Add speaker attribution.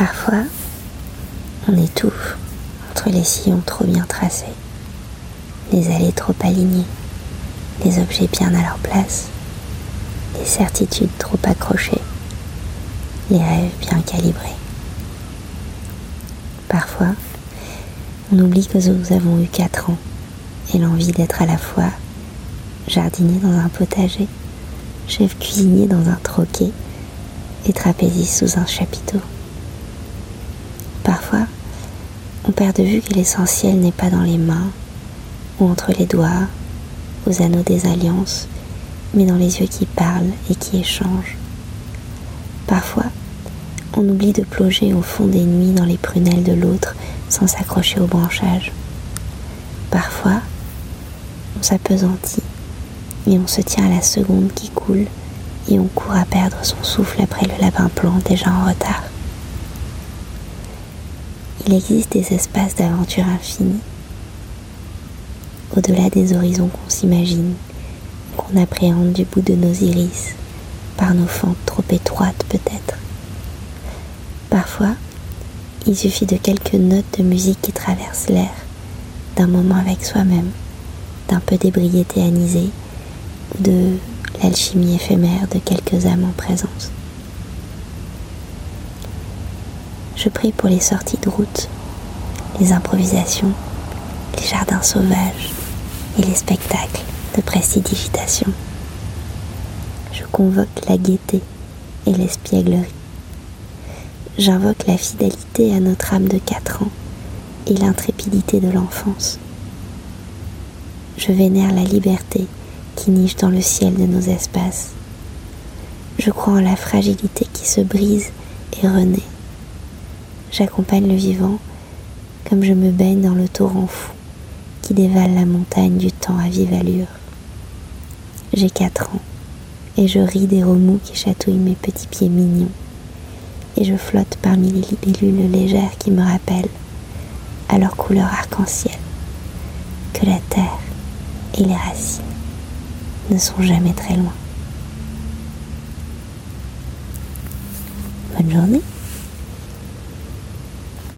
Speaker 1: Parfois, on étouffe entre les sillons trop bien tracés, les allées trop alignées, les objets bien à leur place, les certitudes trop accrochées, les rêves bien calibrés. Parfois, on oublie que nous avons eu 4 ans et l'envie d'être à la fois jardinier dans un potager, chef cuisinier dans un troquet et trapéziste sous un chapiteau. Parfois, on perd de vue que l'essentiel n'est pas dans les mains ou entre les doigts, aux anneaux des alliances, mais dans les yeux qui parlent et qui échangent. Parfois, on oublie de plonger au fond des nuits dans les prunelles de l'autre sans s'accrocher au branchage. Parfois, on s'apesantit et on se tient à la seconde qui coule et on court à perdre son souffle après le lapin plan déjà en retard. Il existe des espaces d'aventure infinie, au-delà des horizons qu'on s'imagine, qu'on appréhende du bout de nos iris, par nos fentes trop étroites peut-être. Parfois, il suffit de quelques notes de musique qui traversent l'air, d'un moment avec soi-même, d'un peu d'ébriété anisée ou de l'alchimie éphémère de quelques âmes en présence. Je prie pour les sorties de route, les improvisations, les jardins sauvages et les spectacles de prestidigitation. Je convoque la gaieté et l'espièglerie. J'invoque la fidélité à notre âme de quatre ans et l'intrépidité de l'enfance. Je vénère la liberté qui niche dans le ciel de nos espaces. Je crois en la fragilité qui se brise et renaît. J'accompagne le vivant comme je me baigne dans le torrent fou qui dévale la montagne du temps à vive allure. J'ai quatre ans et je ris des remous qui chatouillent mes petits pieds mignons et je flotte parmi les libellules légères qui me rappellent, à leur couleur arc-en-ciel, que la terre et les racines ne sont jamais très loin. Bonne journée